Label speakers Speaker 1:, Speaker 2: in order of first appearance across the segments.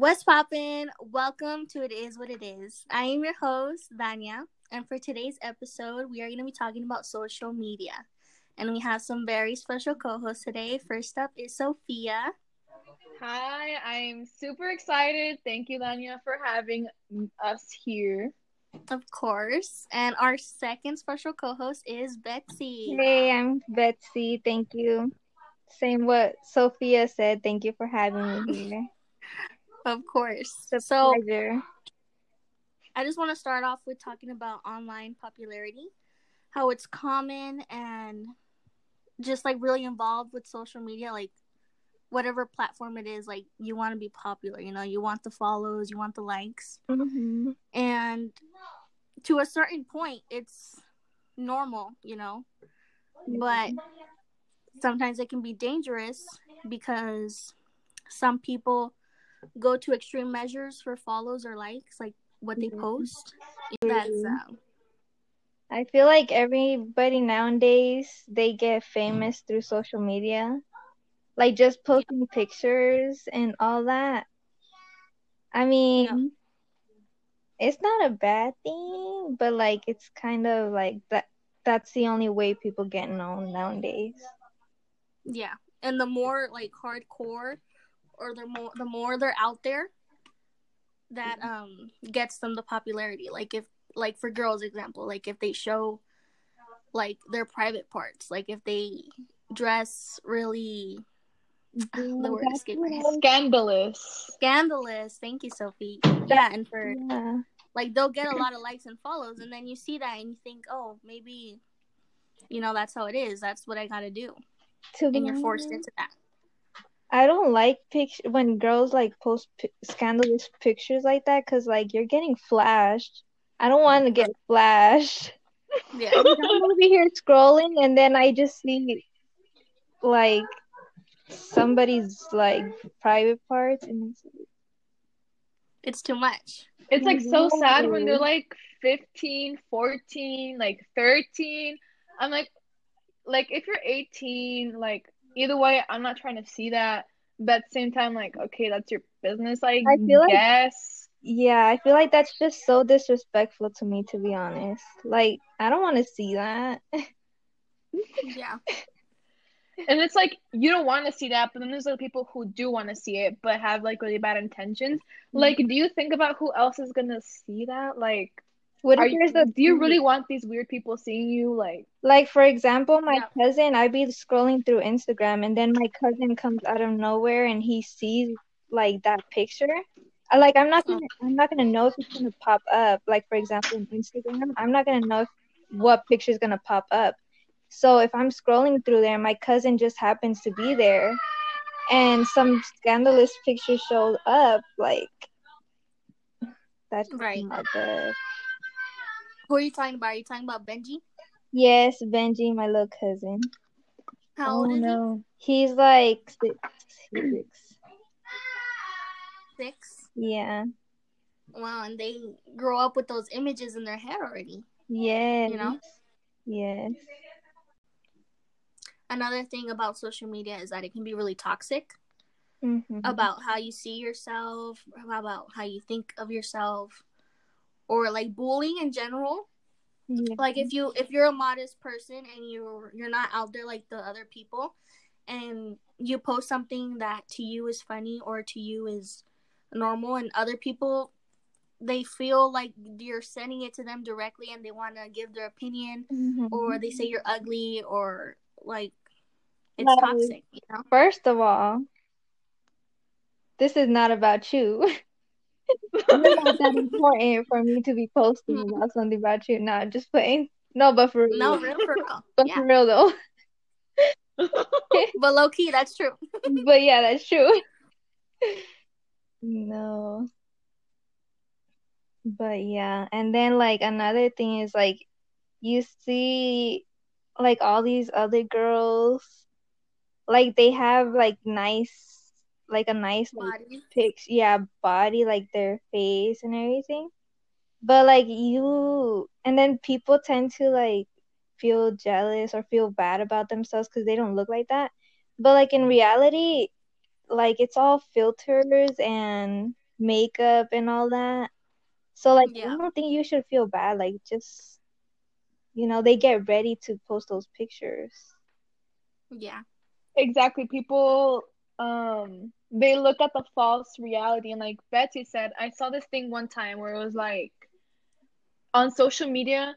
Speaker 1: What's poppin'? Welcome to It Is What It Is. I am your host, Vanya, and for today's episode, we are going to be talking about social media. And we have some very special co hosts today. First up is Sophia.
Speaker 2: Hi, I'm super excited. Thank you, Vanya, for having us here.
Speaker 1: Of course. And our second special co host is Betsy.
Speaker 3: Hey, I'm Betsy. Thank you. Same what Sophia said. Thank you for having me here.
Speaker 1: Of course.
Speaker 3: It's
Speaker 1: so,
Speaker 3: pleasure.
Speaker 1: I just want to start off with talking about online popularity, how it's common and just like really involved with social media, like whatever platform it is, like you want to be popular, you know, you want the follows, you want the likes.
Speaker 3: Mm-hmm.
Speaker 1: And to a certain point, it's normal, you know, but sometimes it can be dangerous because some people go to extreme measures for follows or likes, like what they
Speaker 3: Mhm.
Speaker 1: post. That's
Speaker 3: Mhm.
Speaker 1: um,
Speaker 3: I feel like everybody nowadays they get famous through social media, like just posting pictures and all that. I mean, it's not a bad thing, but like it's kind of like that. That's the only way people get known nowadays.
Speaker 1: yeah. And the more like hardcore, or the more the more they're out there, that um gets them the popularity. Like if like for girls example, like if they show like their private parts, like if they dress really the word.
Speaker 2: Scandalous.
Speaker 1: scandalous. Thank you, Sophie. Yeah, and for
Speaker 3: Yeah.
Speaker 1: like they'll get a lot of likes and follows, and then you see that and you think, oh, maybe you know that's how it is. That's what I gotta do,
Speaker 3: To
Speaker 1: and you're forced into that.
Speaker 3: I don't like picture when girls like post pi- scandalous pictures like that because like you're getting flashed. I don't want to get flashed.
Speaker 1: Yeah,
Speaker 3: I'm over here scrolling and then I just see like somebody's like private parts and it's
Speaker 1: it's too much.
Speaker 2: It's like so sad when they're like 15, 14, like 13. I'm like, like if you're 18, like either way, I'm not trying to see that. But at the same time, like, okay, that's your business, I
Speaker 3: I feel like-
Speaker 2: guess.
Speaker 3: yeah, I feel like that's just so disrespectful to me to be honest. Like I don't want to see that.
Speaker 1: Yeah,
Speaker 2: And it's like you don't want to see that, but then there's other people who do want to see it, but have like really bad intentions. Mm-hmm. Like, do you think about who else is gonna see that? Like,
Speaker 3: What
Speaker 2: are
Speaker 3: if
Speaker 2: you,
Speaker 3: there's a
Speaker 2: do you really want these weird people seeing you? Like,
Speaker 3: Like for example, my
Speaker 1: Yeah.
Speaker 3: cousin, I'd be scrolling through Instagram and then my cousin comes out of nowhere and he sees like that picture. I like I'm not gonna I'm not gonna know if it's gonna pop up. Like for example on Instagram, I'm not gonna know if, what picture is gonna pop up. So if I'm scrolling through there, my cousin just happens to be there and some scandalous picture shows up, like that's
Speaker 1: Right.
Speaker 3: not good.
Speaker 1: Who are you talking about? Are you talking about Benji?
Speaker 3: Yes, Benji, my little cousin.
Speaker 1: How old
Speaker 2: oh
Speaker 1: is
Speaker 2: no.
Speaker 3: He's like six. Six.
Speaker 1: Six.
Speaker 3: Yeah.
Speaker 1: Wow, and they grow up with those images in their head already.
Speaker 3: Yes.
Speaker 1: You know?
Speaker 3: Yes.
Speaker 1: Another thing about social media is that it can be really toxic.
Speaker 3: Mm-hmm.
Speaker 1: about how you see yourself, about how you think of yourself, or like bullying in general.
Speaker 3: yeah.
Speaker 1: Like if you if you're a modest person and you're you're not out there like the other people, and you post something that to you is funny or to you is normal, and other people they feel like you're sending it to them directly and they want to give their opinion
Speaker 3: Mhm.
Speaker 1: or they say you're ugly or like it's
Speaker 3: Like-
Speaker 1: toxic you know
Speaker 3: First of all, this is not about you. Not that important for me to be posting mm. about something about you. No, just playing. No, but for real.
Speaker 1: no real for real
Speaker 3: But
Speaker 1: yeah
Speaker 3: for real though.
Speaker 1: but low key that's true
Speaker 3: but yeah, that's true. No. But yeah, and then like another thing is like you see like all these other girls like they have like nice like a nice like
Speaker 1: body
Speaker 3: pics yeah body like their face and everything but like you and then people tend to like feel jealous or feel bad about themselves because they don't look like that but like in reality like it's all filters and makeup and all that. So like
Speaker 1: Yeah.
Speaker 3: I don't think you should feel bad. Like just you know, they get ready to post those pictures.
Speaker 1: Yeah.
Speaker 2: Exactly. People um they look at the false reality and like Betsy said, I saw this thing one time where it was like on social media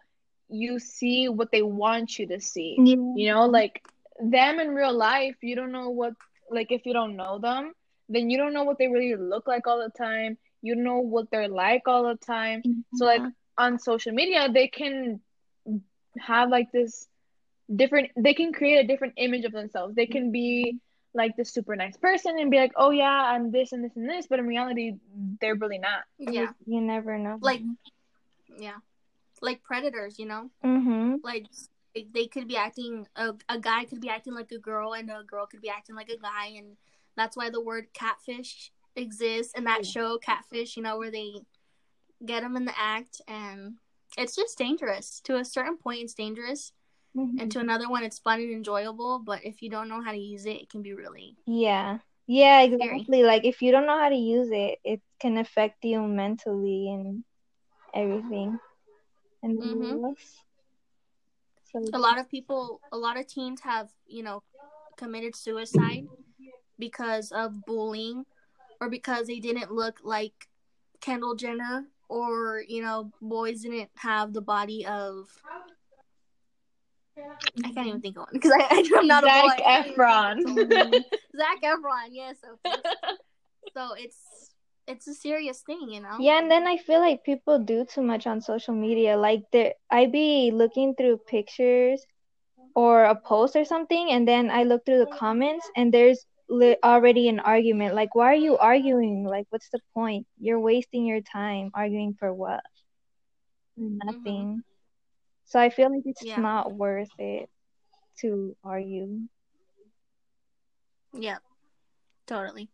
Speaker 2: you see what they want you to see.
Speaker 3: Yeah.
Speaker 2: You know, like them in real life, you don't know what like if you don't know them, then you don't know what they really look like all the time. You know what they're like all the time. So like on social media, they can have like this different they can create a different image of themselves. They can be like this super nice person and be like, "Oh yeah, I'm this and this and this," but in reality, they're really not.
Speaker 1: Yeah.
Speaker 3: You never know.
Speaker 1: Like yeah. Like predators, you know?
Speaker 3: mm-hmm.
Speaker 1: Like they- they could be acting a, a guy could be acting like a girl and a girl could be acting like a guy and that's why the word catfish exists in that show catfish you know where they get them in the act and it's just dangerous to a certain point it's dangerous
Speaker 3: Mm-hmm.
Speaker 1: and to another one it's fun and enjoyable but if you don't know how to use it it can be really
Speaker 3: Yeah. Yeah,
Speaker 1: Scary.
Speaker 3: exactly. Like if you don't know how to use it, it can affect you mentally and everything. And
Speaker 1: Mhm.
Speaker 3: So
Speaker 1: a lot of people a lot of teens have you know committed suicide because of bullying or because they didn't look like kendall jenner or you know boys didn't have the body of i can't even mm-hmm. think of one because I, i'm not
Speaker 2: Zac
Speaker 1: a boy I can't even
Speaker 2: Efron.
Speaker 1: think of one. Zac efron yes so it's it's a serious thing you know
Speaker 3: Yeah, and then I feel like people do too much on social media. Like there I be looking through pictures or a post or something and then I look through the comments and there's li- already an argument. Like why are you arguing? Like what's the point? You're wasting your time arguing for what? Mm-hmm. Nothing. So I feel like it's
Speaker 1: Yeah.
Speaker 3: not worth it to argue.
Speaker 1: yeah. Totally.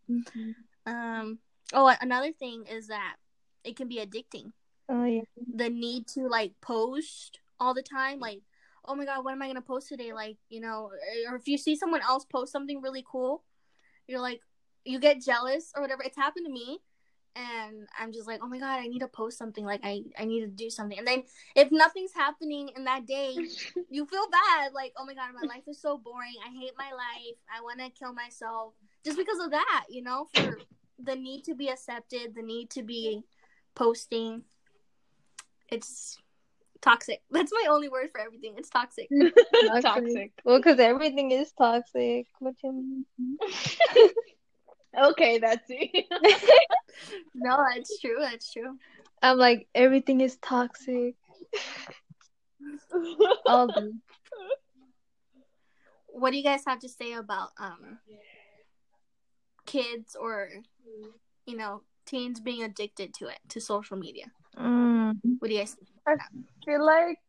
Speaker 1: Um oh another thing is that it can be addicting.
Speaker 3: Oh yeah.
Speaker 1: the need to like post all the time like oh my god what am i gonna post today? Like you know or if you see someone else post something really cool you're like you get jealous or whatever. It's happened to me and i'm just like oh my god i need to post something like i i need to do something. And then if nothing's happening in that day you feel bad like oh my god my life is so boring. I hate my life. I want to kill myself. Just because of that you know for the need to be accepted the need to be posting. It's toxic. That's my only word for everything. It's toxic.
Speaker 2: Toxic.
Speaker 3: Well, because everything is toxic. What you mean?
Speaker 2: Okay, that's it.
Speaker 1: no that's true that's true
Speaker 3: I'm like everything is toxic. All the
Speaker 1: what do you guys have to say about um kids or you know teens being addicted to it to social media
Speaker 3: mm,
Speaker 1: what do you guys
Speaker 2: I feel like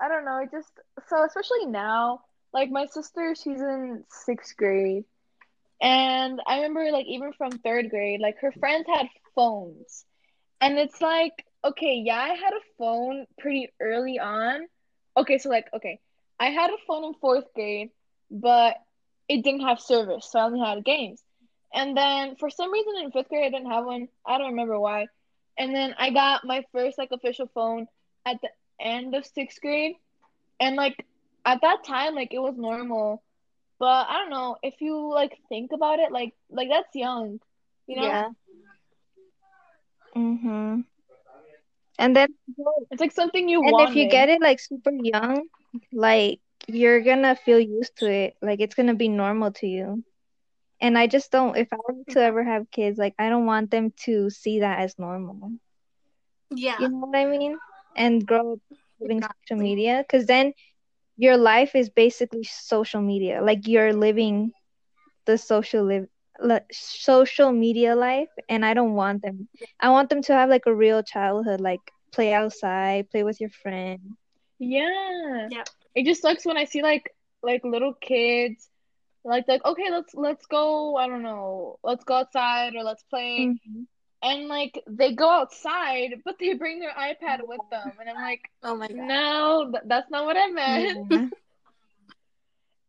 Speaker 2: I don't know, it just so especially now, like my sister, she's in sixth grade. And I remember like even from third grade, like her friends had phones. And it's like, okay, yeah, I had a phone pretty early on. Okay, so like, okay, I had a phone in fourth grade, but it didn't have service, so I only had games. And then for some reason in fifth grade I didn't have one. I don't remember why. And then I got my first like official phone at the end of sixth grade. And like at that time, like it was normal. But I don't know, if you like think about it, like like that's young. You know?
Speaker 3: yeah. Mhm. And then
Speaker 2: It's like something you
Speaker 3: and
Speaker 2: wanted.
Speaker 3: if you get it like super young, like you're gonna feel used to it. Like it's gonna be normal to you. And I just don't. If I were to ever have kids, like I don't want them to see that as normal.
Speaker 1: yeah
Speaker 3: You know what I mean? And grow up living social media, because then your life is basically social media. Like you're living the social live li- social media life, and I don't want them. I want them to have like a real childhood, like play outside, play with your friend.
Speaker 2: Yeah.
Speaker 1: Yeah.
Speaker 2: It just sucks when I see like like little kids like like okay, let's let's go, I don't know, let's go outside or let's play.
Speaker 3: Mhm.
Speaker 2: And like they go outside, but they bring their iPad with them. And I'm like,
Speaker 1: oh my god
Speaker 2: no, that's not what I meant.
Speaker 3: Yeah.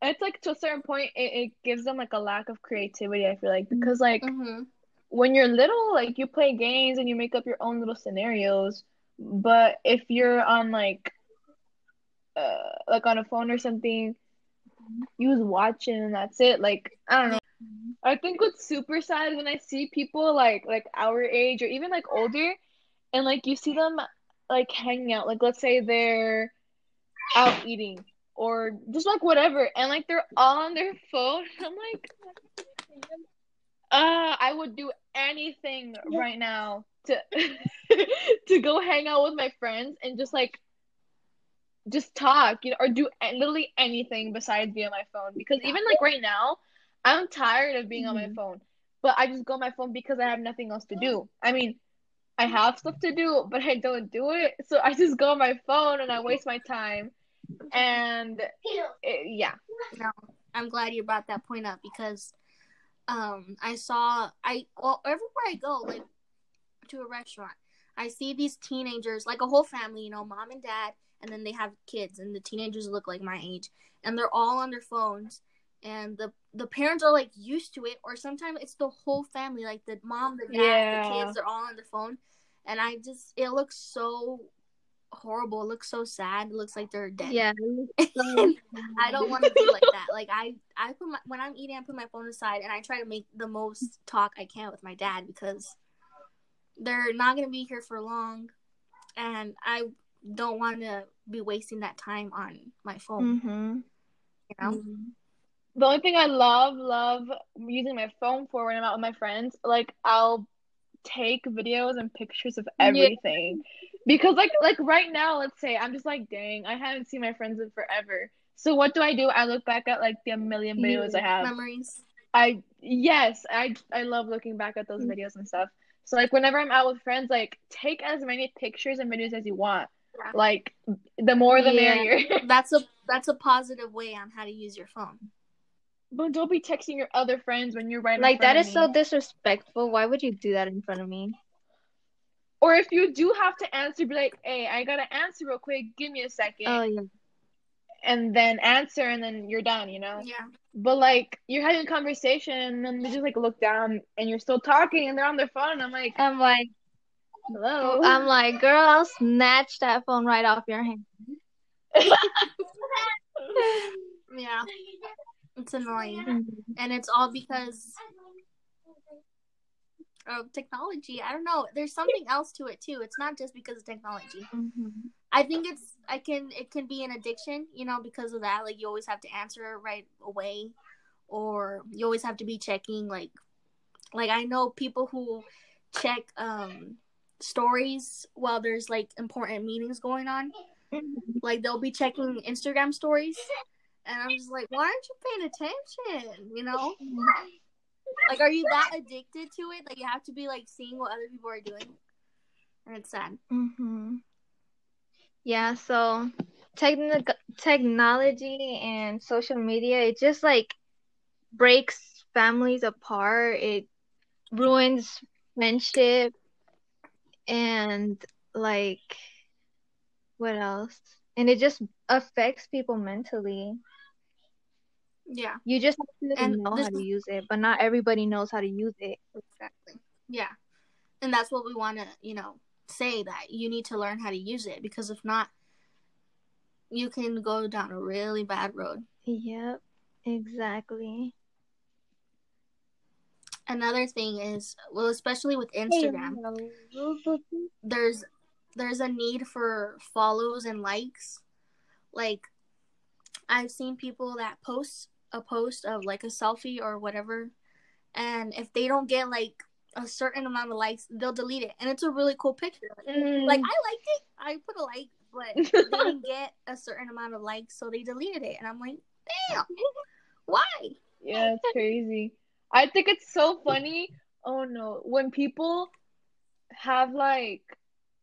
Speaker 2: It's like to a certain point, it, it gives them like a lack of creativity, I feel like, because like
Speaker 1: hmm
Speaker 2: when you're little, like you play games and you make up your own little scenarios. But if you're on like uh like on a phone or something, you was watching and that's it. Like I don't know. I think what's super sad is when I see people like like our age or even like older, and like you see them like hanging out. Like let's say they're out eating or just like whatever, and like they're all on their phone. I'm like, uh, I would do anything right now to to go hang out with my friends and just like just talk, you know, or do literally anything besides be on my phone. Because even like right now, I'm tired of being mm-hmm. on my phone, but I just go on my phone because I have nothing else to do. I mean, I have stuff to do, but I don't do it, so I just go on my phone and I waste my time. And it, yeah,
Speaker 1: no, I'm glad you brought that point up because um I saw I well everywhere I go like to a restaurant I see these teenagers like a whole family you know mom and dad and then they have kids and the teenagers look like my age and they're all on their phones and the the parents are like used to it or sometimes it's the whole family like the mom the dad yeah. the kids they're all on the phone and i just it looks so horrible it looks so sad it looks like they're dead
Speaker 3: yeah
Speaker 1: i don't want to be like that like i i put my when i'm eating i put my phone aside and i try to make the most talk i can with my dad because they're not going to be here for long and i don't want to be wasting that time on my phone.
Speaker 3: Mm-hmm.
Speaker 1: You know. Mm-hmm.
Speaker 2: The only thing I love, love using my phone for when I'm out with my friends, like I'll take videos and pictures of everything. Yeah. Because like like right now, let's say I'm just like, dang, I haven't seen my friends in forever. So what do I do? I look back at like the million videos yeah. I have.
Speaker 1: Memories.
Speaker 2: I yes, I I love looking back at those mm-hmm. videos and stuff. So like whenever I'm out with friends, like take as many pictures and videos as you want. Like the more the yeah. merrier.
Speaker 1: that's a that's a positive way on how to use your phone.
Speaker 2: But don't be texting your other friends when you're right.
Speaker 3: Like that is me. so disrespectful. Why would you do that in front of me?
Speaker 2: Or if you do have to answer, be like, "Hey, I gotta answer real quick. Give me a second.
Speaker 3: Oh yeah.
Speaker 2: And then answer, and then you're done. You know.
Speaker 1: Yeah.
Speaker 2: But like you're having a conversation, and then they just like look down, and you're still talking, and they're on their phone. And I'm like,
Speaker 3: I'm like,
Speaker 2: Hello.
Speaker 3: I'm like, girl, I'll snatch that phone right off your hand.
Speaker 1: yeah. It's annoying. Mm-hmm. And it's all because of technology. I don't know. There's something else to it too. It's not just because of technology.
Speaker 3: Mm-hmm.
Speaker 1: I think it's I can it can be an addiction, you know, because of that. Like you always have to answer right away or you always have to be checking like like I know people who check um stories while there's like important meetings going on. Like they'll be checking Instagram stories, and I'm just like, why aren't you paying attention? You know, like are you that addicted to it that you have to be like seeing what other people are doing? And it's sad.
Speaker 3: Mm-hmm. Yeah. So, techn- technology and social media, it just like breaks families apart. It ruins friendship and like what else? And it just affects people mentally.
Speaker 1: Yeah.
Speaker 3: You just have to and know how to use it, but not everybody knows how to use it.
Speaker 1: Exactly. Yeah. And that's what we want to, you know, say that you need to learn how to use it because if not, you can go down a really bad road.
Speaker 3: Yep. Exactly
Speaker 1: another thing is well especially with instagram there's there's a need for follows and likes like i've seen people that post a post of like a selfie or whatever and if they don't get like a certain amount of likes they'll delete it and it's a really cool picture mm. like i liked it i put a like but they didn't get a certain amount of likes so they deleted it and i'm like damn why
Speaker 2: yeah it's crazy I think it's so funny. Oh no, when people have like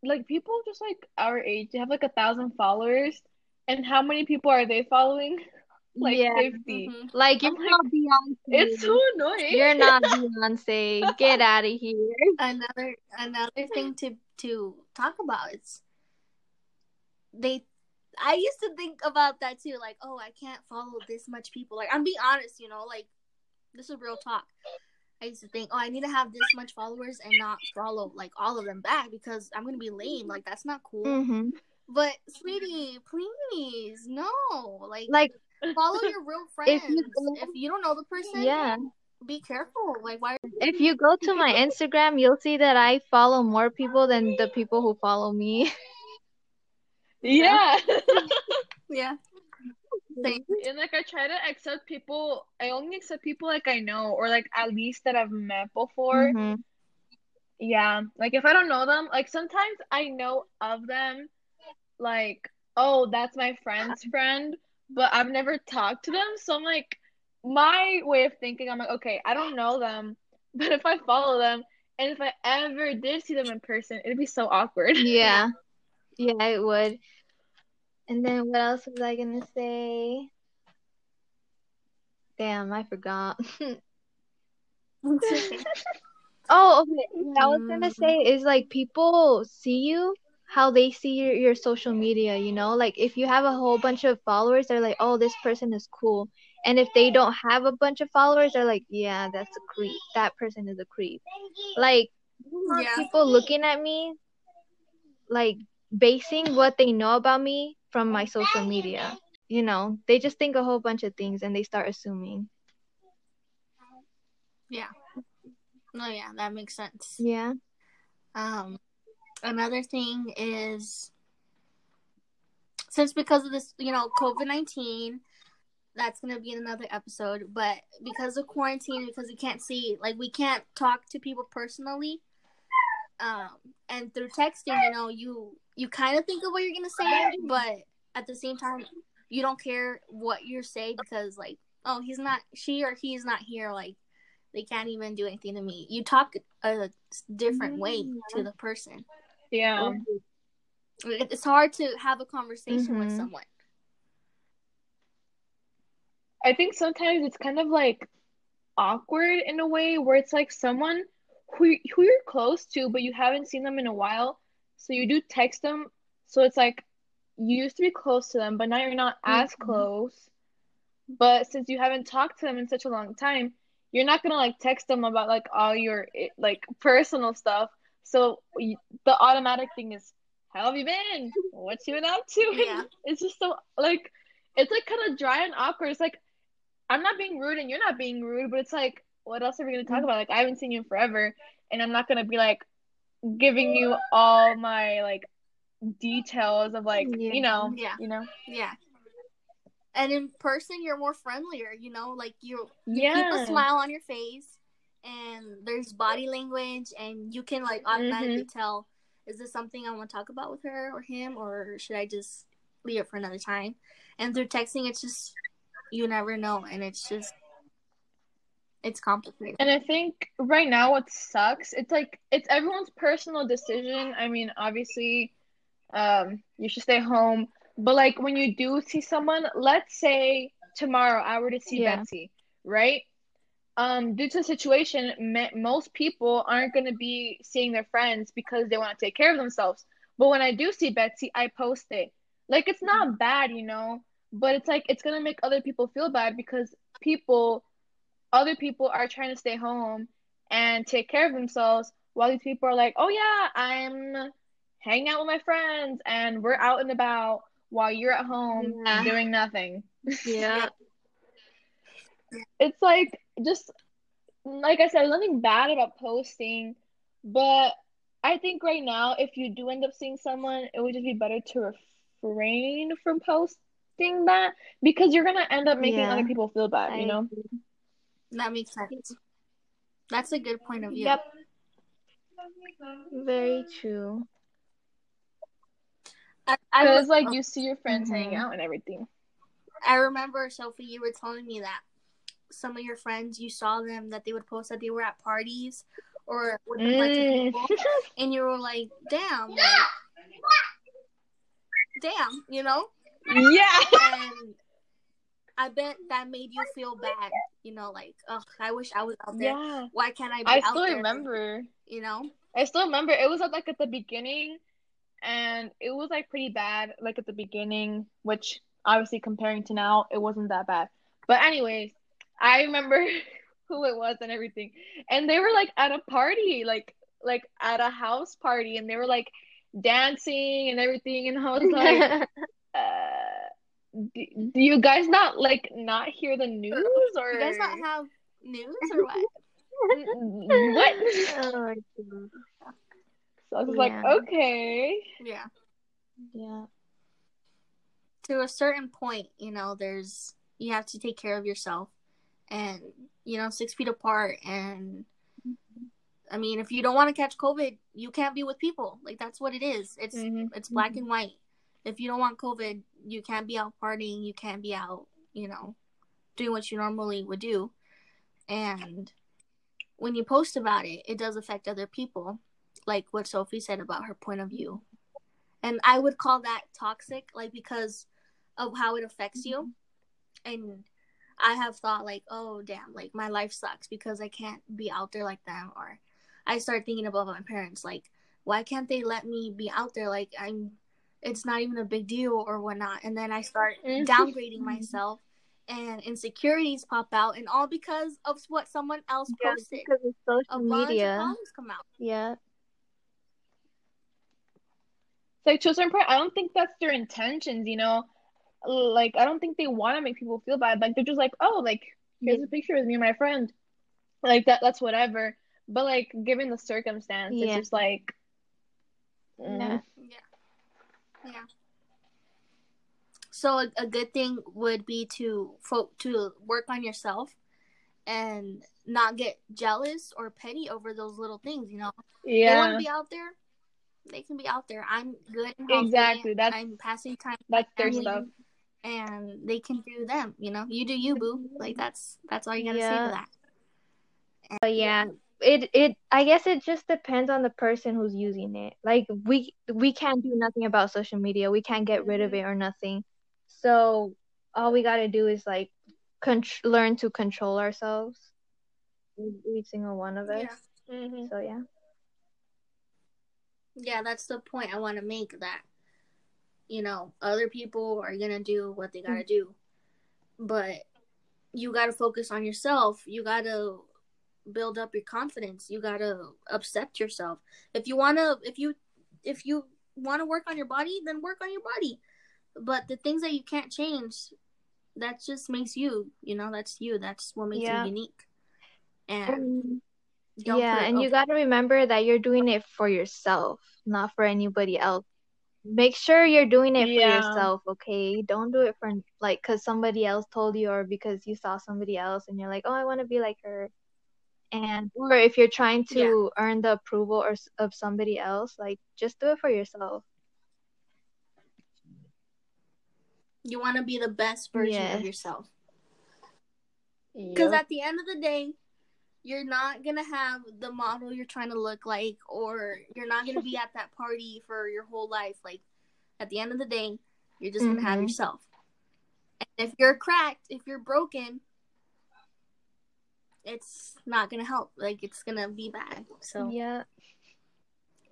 Speaker 2: like people just like our age, they have like a thousand followers, and how many people are they following? Like yeah. 50
Speaker 3: mm-hmm. Like you're I'm not like, Beyonce.
Speaker 2: It's so annoying.
Speaker 3: You're not Beyonce. Get out of here.
Speaker 1: Another another thing to to talk about is they I used to think about that too, like, oh, I can't follow this much people. Like, I'm being honest, you know, like this is real talk. I used to think, oh, I need to have this much followers and not follow like all of them back because I'm gonna be lame. Like that's not cool.
Speaker 3: Mm-hmm.
Speaker 1: But sweetie, please, no. Like,
Speaker 3: Like
Speaker 1: follow your real friends.
Speaker 3: if you
Speaker 1: if you don't know the person,
Speaker 3: yeah.
Speaker 1: be careful. Like why?
Speaker 3: If you go to my Instagram, you'll see that I follow more people than the people who follow me.
Speaker 2: Yeah.
Speaker 1: Yeah. Same.
Speaker 2: and like I try to accept people. I only accept people like I know or like at least that I've met before.
Speaker 3: Mhm.
Speaker 2: Yeah. Like if I don't know them, like sometimes I know of them, like, oh, that's my friend's friend, but I've never talked to them. So I'm like, my way of thinking, I'm like, okay, I don't know them, but if I follow them and if I ever did see them in person, it'd be so awkward.
Speaker 3: Yeah. Yeah, it would. And then what else was I gonna say? Damn, I forgot. Oh, okay. I was gonna
Speaker 1: Mm.
Speaker 3: say is like people see you how they see your, your social media, you know? Like if you have a whole bunch of followers, they're like, oh, this person is cool. And if they don't have a bunch of followers, they're like, yeah, that's a creep. That person is a creep. Like
Speaker 1: Yeah.
Speaker 3: people looking at me, like basing what they know about me from my social media. You know, they just think a whole bunch of things and they start assuming.
Speaker 1: Yeah. No, yeah, that makes sense.
Speaker 3: Yeah.
Speaker 1: Um, another thing is since because of this, you know, COVID nineteen, that's gonna be in another episode. But because of quarantine, because we can't see, like, we can't talk to people personally, um, and through texting, you know, you you kind of think of what you're gonna say, but at the same time, you don't care what you say because, like, oh, he's not, she or he is not here, like. They can't even do anything to me. You talk a different way to the person.
Speaker 2: Yeah.
Speaker 1: It's hard to have a conversation with
Speaker 3: Mhm.
Speaker 1: someone.
Speaker 2: I think sometimes it's kind of like awkward in a way where it's like someone who who you're close to, but you haven't seen them in a while. So you do text them. So it's like you used to be close to them, but now you're not as
Speaker 3: Mhm.
Speaker 2: close. But since you haven't talked to them in such a long time, you're not gonna like text them about like all your eh, like personal stuff. So the automatic thing is, how have you been? What you been up to?
Speaker 1: Yeah.
Speaker 2: It's just so like it's like kind of dry and awkward. It's like I'm not being rude and you're not being rude, but it's like, what else are we gonna talk mm-hmm. about? Like I haven't seen you in forever, and I'm not gonna be like giving you all my like details of like
Speaker 3: Yeah.
Speaker 2: you know,
Speaker 1: Yeah.
Speaker 2: you know,
Speaker 1: Yeah. And in person, you're more friendlier, you know, like you, you keep
Speaker 2: yeah,
Speaker 1: a smile on your face and there's body language and you can like automatically tell is this something I want to talk about with her or him or should I just leave it for another time? And through texting, it's just, you never know. And it's just, it's complicated.
Speaker 2: And I think right now what sucks, it's like it's everyone's personal decision. I mean, obviously, um, you should stay home. But like when you do see someone, let's say tomorrow I were to see
Speaker 3: Yeah.
Speaker 2: Betsy, right? Um, due to the situation, most people aren't going to be seeing their friends because they want to take care of themselves. But when I do see Betsy, I post it. Like it's not bad, you know, but it's like it's going to make other people feel bad because people other people are trying to stay home and take care of themselves while these people are like, oh yeah, I'm hanging out with my friends and we're out and about while you're at home
Speaker 3: Yeah.
Speaker 2: doing nothing.
Speaker 3: Yeah.
Speaker 2: It's like just like I said, nothing bad about posting, but I think right now if you do end up seeing someone, it would just be better to refrain from posting that because you're gonna end up making
Speaker 3: Yeah.
Speaker 2: other people feel bad, you
Speaker 3: I
Speaker 2: know?
Speaker 3: agree.
Speaker 1: That makes sense. That's a good point of view.
Speaker 2: Yep.
Speaker 3: Very true.
Speaker 1: I, I,
Speaker 2: Because
Speaker 1: was,
Speaker 2: like you see your friends
Speaker 3: Mhm.
Speaker 2: hanging out and everything.
Speaker 1: I remember, Sophie, you were telling me that some of your friends, you saw them that they would post that they were at parties or with a bunch of
Speaker 2: Mm.
Speaker 1: people, and you were like, "Damn, like, damn," you know.
Speaker 2: yeah.
Speaker 1: And I bet that made you feel bad, you know, like, "Oh, I wish I was out there.
Speaker 2: Yeah.
Speaker 1: Why can't I be
Speaker 2: I
Speaker 1: out
Speaker 2: still
Speaker 1: there?"
Speaker 2: remember.
Speaker 1: You know.
Speaker 2: I still remember it was like at the beginning and it was like pretty bad like at the beginning, which obviously comparing to now, it wasn't that bad. But anyways, I remember who it was and everything. And they were like at a party, like like at a house party, and they were like dancing and everything. And I was like, uh, do, do you guys not like not hear the news or
Speaker 1: You guys not have news or what?
Speaker 2: what?
Speaker 3: Oh.
Speaker 2: So I was like, okay.
Speaker 1: Yeah.
Speaker 3: Yeah.
Speaker 1: To a certain point, you know, there's you have to take care of yourself, and you know, six feet apart. And mm-hmm. I mean, if you don't want to catch COVID, you can't be with people. Like that's what it is. It's
Speaker 2: Mhm.
Speaker 1: it's black mm-hmm. and white. If you don't want COVID, you can't be out partying. You can't be out, you know, doing what you normally would do. And when you post about it, it does affect other people, like what Sophie said about her point of view. And I would call that toxic, like because of how it affects you. Mm-hmm. And I have thought like, oh damn, like my life sucks because I can't be out there like them. Or I start thinking about my parents, like, why can't they let me be out there? Like I'm, it's not even a big deal or whatnot. And then I start
Speaker 2: Mhm.
Speaker 1: downgrading myself, and insecurities pop out, and all because of what someone else
Speaker 3: Yeah,
Speaker 1: posted.
Speaker 3: because of
Speaker 1: A
Speaker 3: social
Speaker 1: bunch of
Speaker 3: media.
Speaker 1: problems come out.
Speaker 3: Yeah.
Speaker 2: It's like to a certain point, I don't think that's their intentions, you know. Like I don't think they want to make people feel bad. Like they're just like, oh, like here's
Speaker 3: Yeah.
Speaker 2: a picture of me and my friend. Like that that's whatever. But like given the circumstance,
Speaker 3: Yeah.
Speaker 2: it's just like mm,
Speaker 3: Yeah.
Speaker 1: Yeah. Yeah. So a, a good thing would be to fo- to work on yourself and not get jealous or petty over those little things, you know. They want
Speaker 2: yeah.
Speaker 1: to be out there. They can be out there. I'm good healthy.
Speaker 2: Exactly, that's-
Speaker 1: I'm passing time with
Speaker 2: That's
Speaker 1: my
Speaker 2: their
Speaker 1: family,
Speaker 2: stuff.
Speaker 1: And they can do them, you know. You do you, boo. Like that's that's all you got to say
Speaker 3: Yeah.
Speaker 1: to that.
Speaker 3: But yeah, it it I guess it just depends on the person who's using it. Like we we can't do nothing about social media. We can't get rid of it or nothing. So all we gotta do is like con- learn to control ourselves. Every single one of us.
Speaker 1: Yeah.
Speaker 2: Mhm.
Speaker 3: So yeah.
Speaker 1: Yeah, that's the point I want to make that you know, other people are going to do what they got to mm-hmm. do. But you got to focus on yourself. You got to build up your confidence. You got to accept yourself. If you want to if you if you want to work on your body, then work on your body. But the things that you can't change, that just makes you, you know, that's you. That's what makes
Speaker 3: Yeah.
Speaker 1: you unique. And don't
Speaker 3: yeah, and you got to remember that you're doing it for yourself, not for anybody else. Make sure you're doing it for yourself, okay? Don't do it for like because somebody else told you or because you saw somebody else and you're like, "Oh, I want to be like her." And or if you're trying to earn the approval or of somebody else, like just do it for yourself.
Speaker 1: you want to be the best version of yourself. Because
Speaker 2: Yup.
Speaker 1: at the end of the day, you're not gonna have the model you're trying to look like, or you're not gonna be at that party for your whole life. Like, at the end of the day, you're just gonna have
Speaker 3: Mhm.
Speaker 1: yourself. And if you're cracked, if you're broken, it's not gonna help. Like, it's gonna be bad. So
Speaker 3: Yeah.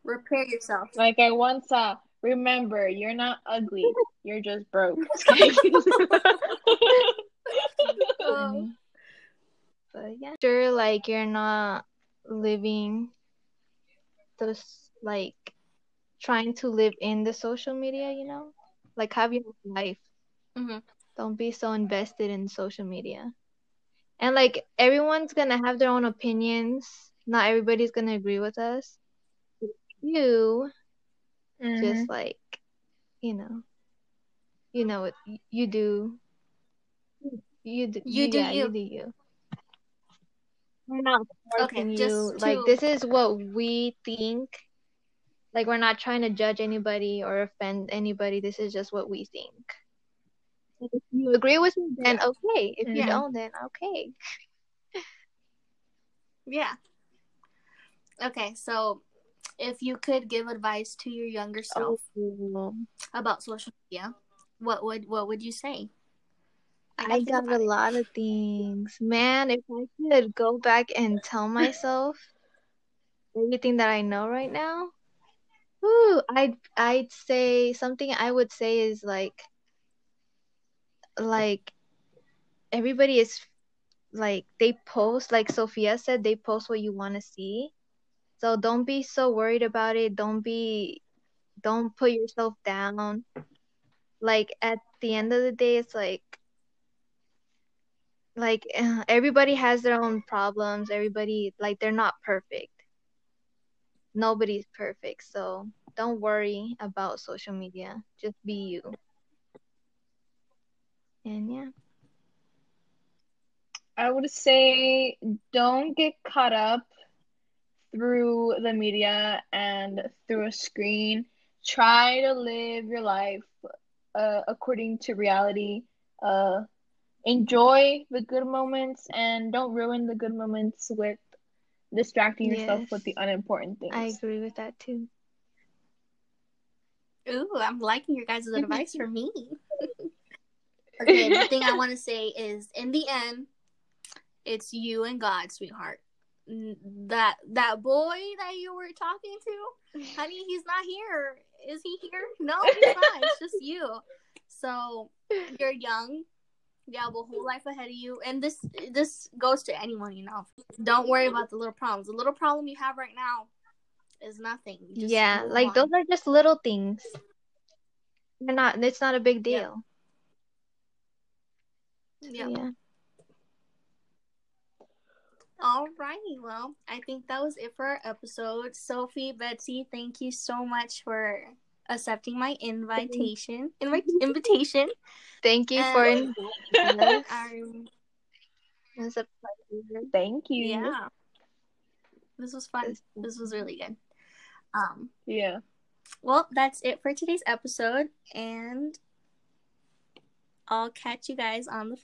Speaker 1: repair yourself.
Speaker 2: Like I once saw, remember, you're not ugly. You're just broke.
Speaker 3: funny. But yeah, sure, like you're not living this like trying to live in the social media, you know, like have your life.
Speaker 1: hmm
Speaker 3: Don't be so invested in social media. And like everyone's gonna have their own opinions. Not everybody's gonna agree with us. You
Speaker 2: Mhm.
Speaker 3: just like, you know, you know what you do. You do.
Speaker 1: You do
Speaker 3: yeah,
Speaker 1: you.
Speaker 3: do you. We're not
Speaker 1: Okay,
Speaker 3: forcing
Speaker 1: just
Speaker 3: you. Like
Speaker 1: to-
Speaker 3: this is what we think. Like we're not trying to judge anybody or offend anybody. This is just what we think. If you agree with me, then okay. If you
Speaker 2: Mhm.
Speaker 3: don't, then okay.
Speaker 1: Yeah. Okay, so if you could give advice to your younger self
Speaker 3: Oh,
Speaker 1: about social media, what would what would you say?
Speaker 3: I
Speaker 1: gotta
Speaker 3: got a lot of things. Man, if I could go back and tell myself everything that I know right now, whoo, I'd I'd say something I would say is like like everybody is like they post like Sophia said they post what you want to see. So don't be so worried about it. Don't be don't put yourself down. Like at the end of the day it's like like everybody has their own problems. Everybody like they're not perfect. Nobody's perfect. So don't worry about social media. Just be you. And yeah.
Speaker 2: I would say don't get caught up through the media and through a screen. Try to live your life uh, according to reality. Uh, enjoy the good moments and don't ruin the good moments with distracting yourself with the unimportant things.
Speaker 3: I agree with that too.
Speaker 1: Ooh, I'm liking your guys' advice for me. okay, the thing I want to say is, in the end, it's you and God, sweetheart. That that boy that you were talking to, honey, he's not here. Is he here? No, he's not. It's just you. So you're young. Have a whole life ahead of you, and this this goes to anyone, you know. Don't worry about the little problems. The little problem you have right now is nothing. Just
Speaker 3: yeah, like
Speaker 1: on.
Speaker 3: those are just little things. They're not it's not a big
Speaker 1: Yeah.
Speaker 3: deal.
Speaker 1: Yeah.
Speaker 3: Yeah.
Speaker 1: Alrighty, well, I think that was it for our episode. Sophie, Betsy, thank you so much for accepting my invitation. Invi- invitation.
Speaker 3: Thank you
Speaker 1: And-
Speaker 3: for inviting.
Speaker 1: Um,
Speaker 3: It was a pleasure.
Speaker 2: Thank you.
Speaker 1: yeah. This was fun. This was really good. Um,
Speaker 2: Yeah.
Speaker 1: well, that's it for today's episode, and I'll catch you guys on the